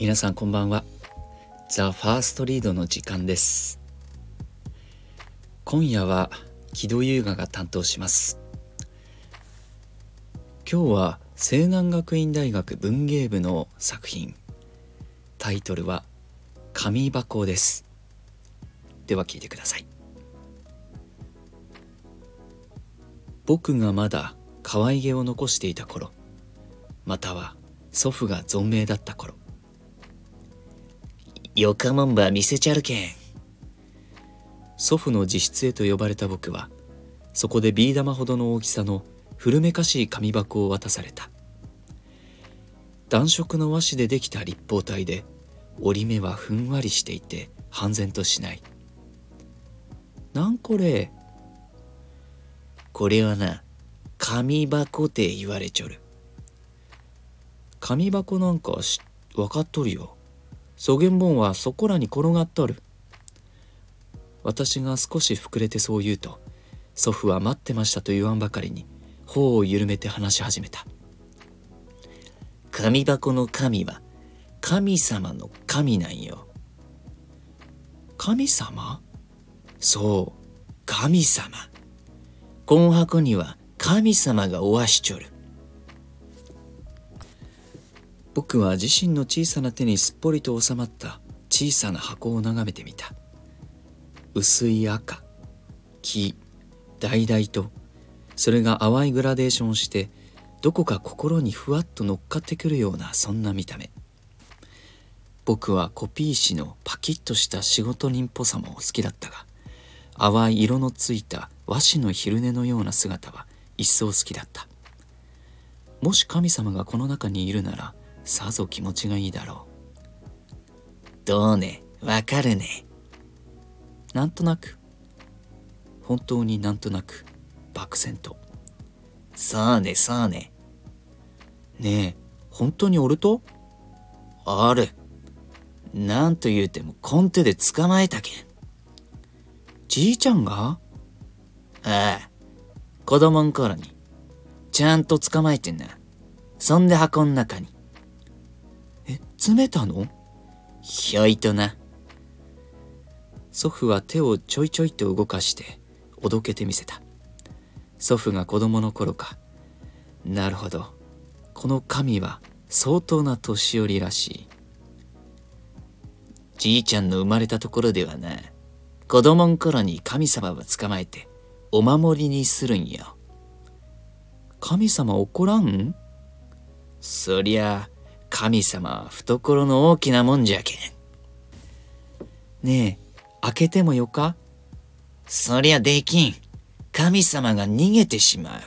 皆さんこんばんは。ザ・ファーストリードの時間です。今夜は木戸優雅が担当します。今日は西南学院大学文芸部の作品。タイトルは紙箱です。では聞いてください。僕がまだ可愛げを残していた頃または祖父が存命だった頃よかもんば見せちゃるけん。祖父の自室へと呼ばれた僕はそこでビー玉ほどの大きさの古めかしい紙箱を渡された。暖色の和紙でできた立方体で折り目はふんわりしていて半然としない。なんこれ？これはな紙箱って言われちょる。紙箱なんかし分かっとるよ。そげんぼんはそこらに転がっとる。私が少し膨れてそう言うと祖父は待ってましたと言わんばかりに頬を緩めて話し始めた。紙箱の神は神様の神なんよ。神様？そう神様。この箱には神様がおわしちょる。僕は自身の小さな手にすっぽりと収まった小さな箱を眺めてみた。薄い赤黄橙とそれが淡いグラデーションしてどこか心にふわっと乗っかってくるようなそんな見た目。僕はコピー紙のパキッとした仕事人っぽさも好きだったが淡い色のついた和紙の昼寝のような姿は一層好きだった。もし神様がこの中にいるならさぞ気持ちがいいだろう。どうねわかるね。なんとなく。本当になんとなく。漠然と。そうねそうね。ねえ本当におると？ある。なんと言うてもコンテで捕まえたけん。じいちゃんが？ああ子供ん頃に。ちゃんと捕まえてんな。そんで箱ん中に。え詰めたの？ひょいとな。祖父は手をちょいちょいと動かしておどけてみせた。祖父が子供の頃か。なるほど。この神は相当な年寄りらしい。じいちゃんの生まれたところではな。子供ん頃に神様は捕まえてお守りにするんよ。神様怒らん？そりゃ神様は懐の大きなもんじゃけん。ねえ開けてもよか？そりゃできん。神様が逃げてしまう。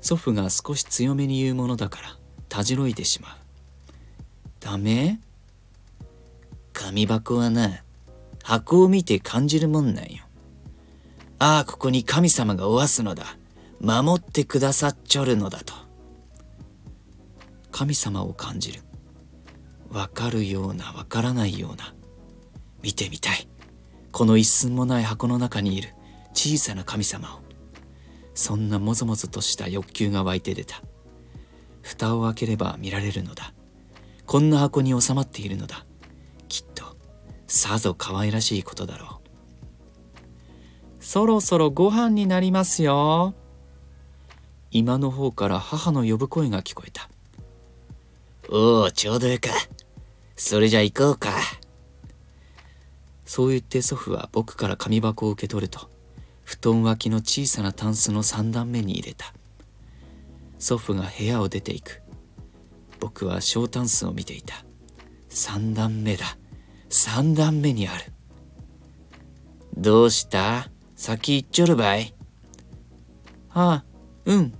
祖父が少し強めに言うものだからたじろいてしまう。ダメ？紙箱はな箱を見て感じるもんなんよ。ああここに神様がおわすのだ。守ってくださっちょるのだと。神様を感じる。わかるようなわからないような。見てみたい。この一寸もない箱の中にいる。小さな神様を。そんなもぞもぞとした欲求が湧いて出た。蓋を開ければ見られるのだ。こんな箱に収まっているのだ。きっとさぞ可愛らしいことだろう。そろそろご飯になりますよ。今の方から母の呼ぶ声が聞こえた。おおちょうどよか。それじゃ行こうか。そう言って祖父は僕から紙箱を受け取ると布団脇の小さなタンスの三段目に入れた。祖父が部屋を出ていく。僕は小タンスを見ていた。三段目だ。三段目にある。どうした？先行っちょるばい？ああうん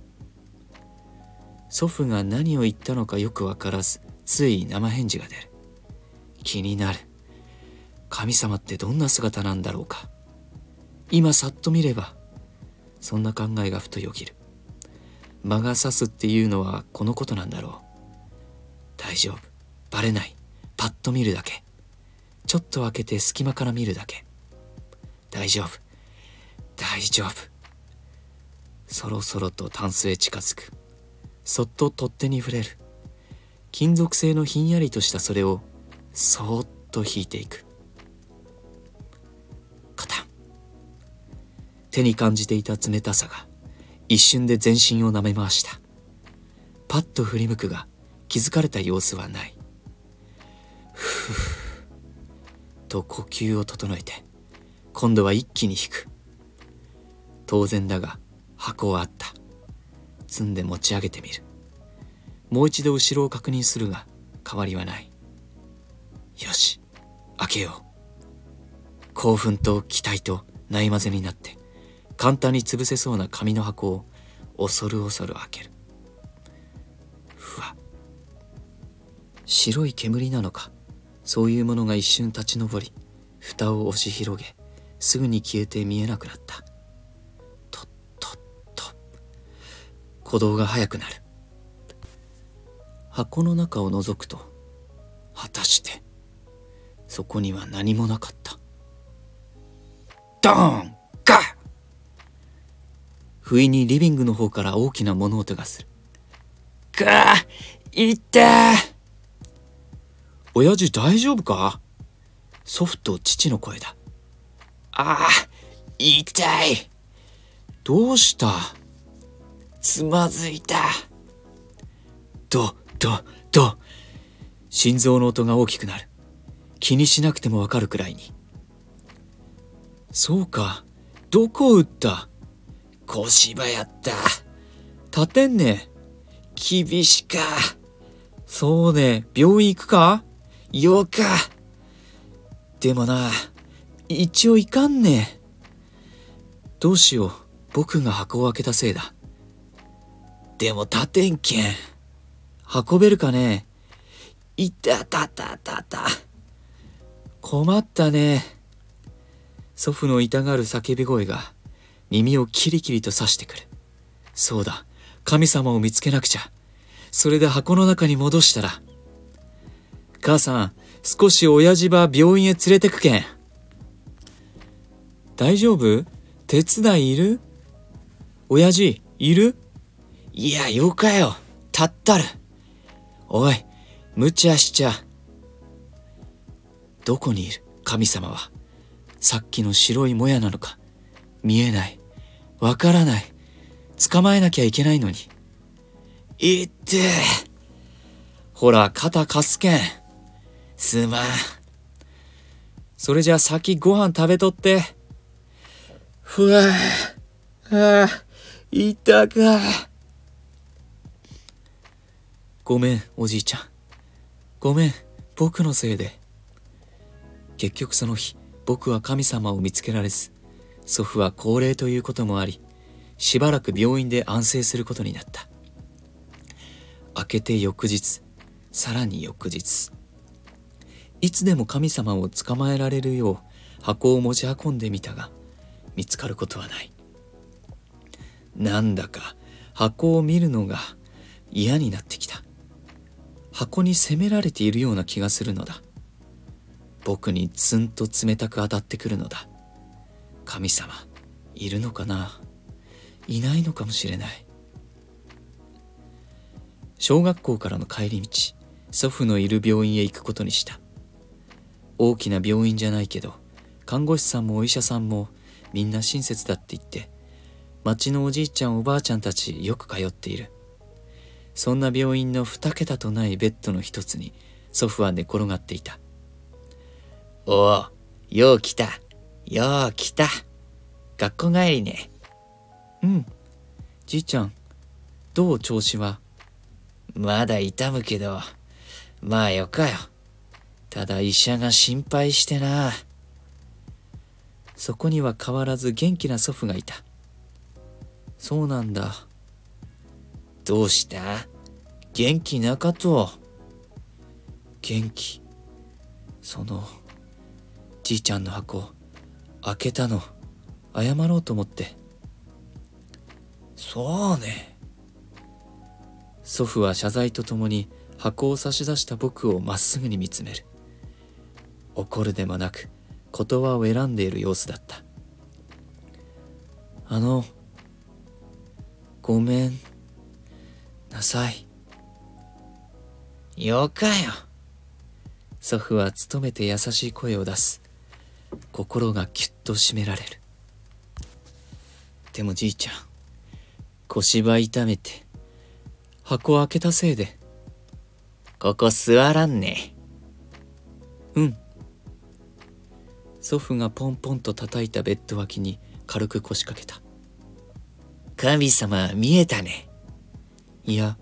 祖父が何を言ったのかよくわからずつい生返事が出る。気になる。神様ってどんな姿なんだろうか。今さっと見ればそんな考えがふとよぎる。魔が差すっていうのはこのことなんだろう。大丈夫。バレない。パッと見るだけ。ちょっと開けて隙間から見るだけ。大丈夫。大丈夫。そろそろとタンスへ近づく。そっと取っ手に触れる。金属製のひんやりとしたそれをそーっと引いていく。カタン。手に感じていた冷たさが一瞬で全身を舐め回した。パッと振り向くが気づかれた様子はない。ふうと呼吸を整えて今度は一気に引く。当然だが箱はあった。積んで持ち上げてみる。もう一度後ろを確認するが変わりはない。よし開けよう。興奮と期待とないまぜになって簡単に潰せそうな紙の箱を恐る恐る開ける。ふわ。白い煙なのか。そういうものが一瞬立ち上り蓋を押し広げすぐに消えて見えなくなった。鼓動が速くなる。箱の中を覗くと果たしてそこには何もなかった。ドーン！ガ！ッ不意にリビングの方から大きな物音がする。かいった！親父大丈夫か？祖父と父の声だ。ああ痛い。どうした？つまずいた。ドドド心臓の音が大きくなる。気にしなくてもわかるくらいに。そうか。どこを打った？小芝やった。立てんね。厳しか。そうね。病院行くか？よか。でもな一応行かんね。どうしよう。僕が箱を開けたせいだ。でも立てんけん。運べるかね？いたたたたた。困ったね。祖父の痛がる叫び声が。耳をキリキリと刺してくる。そうだ。神様を見つけなくちゃ。それで箱の中に戻したら。母さん少し親父ば病院へ連れてくけん。大丈夫？手伝いいる？親父いる？いやよかよ。たったる。おい無茶しちゃ。どこにいる？神様は。さっきの白いもやなのか？見えない。わからない。捕まえなきゃいけないのに。いって。ほら肩貸すけん。すまん。それじゃあ先ご飯食べとって。ふわ。ああいたか。ごめんおじいちゃん。ごめん僕のせいで。結局その日僕は神様を見つけられず祖父は高齢ということもありしばらく病院で安静することになった。明けて翌日さらに翌日。いつでも神様を捕まえられるよう箱を持ち運んでみたが見つかることはない。なんだか箱を見るのが嫌になってきた。箱に責められているような気がするのだ。僕にツンと冷たく当たってくるのだ。神様いるのかな？いないのかもしれない。小学校からの帰り道祖父のいる病院へ行くことにした。大きな病院じゃないけど看護師さんもお医者さんもみんな親切だって言って町のおじいちゃんおばあちゃんたちよく通っている。そんな病院の二桁とないベッドの一つに祖父は寝転がっていた。おおよう来た。よう来た。学校帰りね。うん。じいちゃんどう調子は？まだ痛むけど。まあよかよ。ただ医者が心配してな。そこには変わらず元気な祖父がいた。そうなんだどうした？元気なかと？元気。そのじいちゃんの箱開けたの。謝ろうと思って。そうね。祖父は謝罪とともに箱を差し出した僕をまっすぐに見つめる。怒るでもなく言葉を選んでいる様子だった。あのごめん。なさいよかよ。祖父は努めて優しい声を出す。心がキュッと締められる。でもじいちゃん、腰ば痛めて、箱を開けたせいで。ここ座らんね。うん。祖父がポンポンと叩いたベッド脇に軽く腰掛けた。神様見えたね。いや、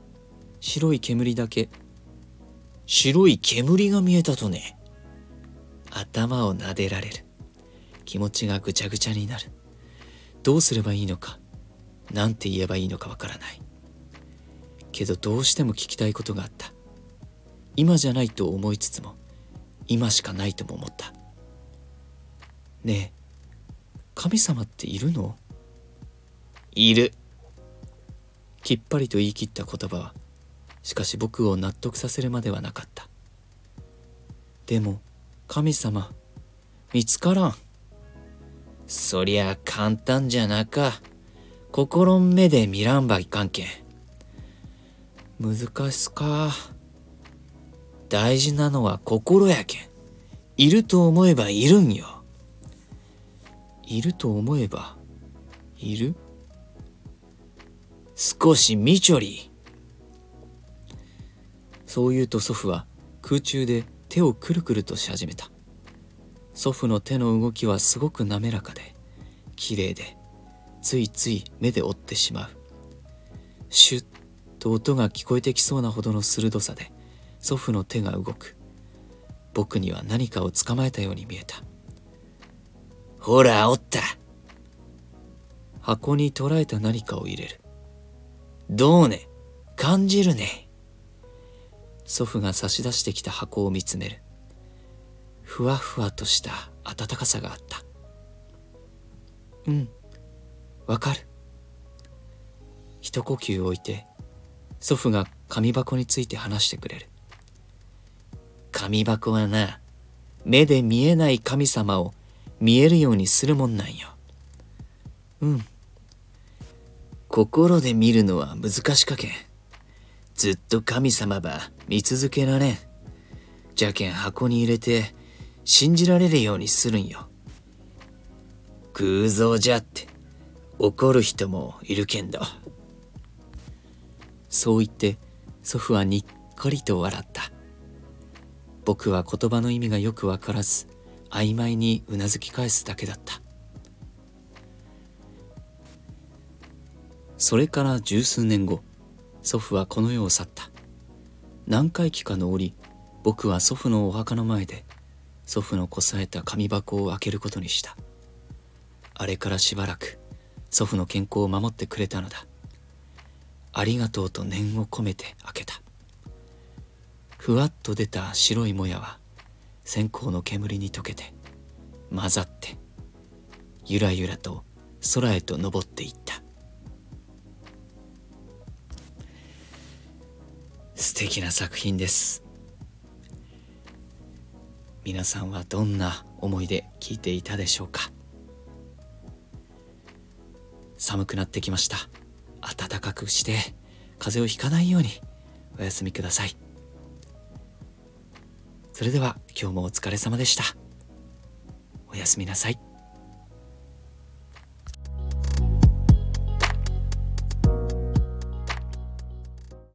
白い煙だけ。白い煙が見えたとね。頭を撫でられる。気持ちがぐちゃぐちゃになる。どうすればいいのか、なんて言えばいいのかわからない。けどどうしても聞きたいことがあった。今じゃないと思いつつも、今しかないとも思った。ねえ、神様っているの？いる。きっぱりと言い切った言葉は、しかし僕を納得させるまではなかった。でも、神様、見つからん。そりゃ簡単じゃなか。心ん目で見らんばいかんけん。難しか。大事なのは心やけん。いると思えばいるんよ。いると思えば、いる？少しみちょり。そう言うと祖父は空中で手をくるくるとし始めた。祖父の手の動きはすごく滑らかで、綺麗で、ついつい目で追ってしまう。シュッと音が聞こえてきそうなほどの鋭さで、祖父の手が動く。僕には何かを捕まえたように見えた。ほら、おった。箱に捉えた何かを入れる。どうね？感じるね。祖父が差し出してきた箱を見つめる。ふわふわとした温かさがあった。うん、わかる。一呼吸置いて、祖父が紙箱について話してくれる。紙箱はな、目で見えない神様を見えるようにするもんなんよ。うん。心で見るのは難しかけん。ずっと神様ば見続けられん。じゃけん箱に入れて信じられるようにするんよ。偶像じゃって怒る人もいるけんど。そう言って祖父はにっこりと笑った。僕は言葉の意味がよくわからず曖昧にうなずき返すだけだった。それから十数年後、祖父はこの世を去った。何回忌かの折、僕は祖父のお墓の前で、祖父のこさえた紙箱を開けることにした。あれからしばらく、祖父の健康を守ってくれたのだ。ありがとうと念を込めて開けた。ふわっと出た白いもやは、線香の煙に溶けて、混ざって、ゆらゆらと空へと登っていった。素敵な作品です。皆さんはどんな思いで聞いていたでしょうか？寒くなってきました。暖かくして風邪をひかないようにお休みください。それでは今日もお疲れ様でした。おやすみなさい。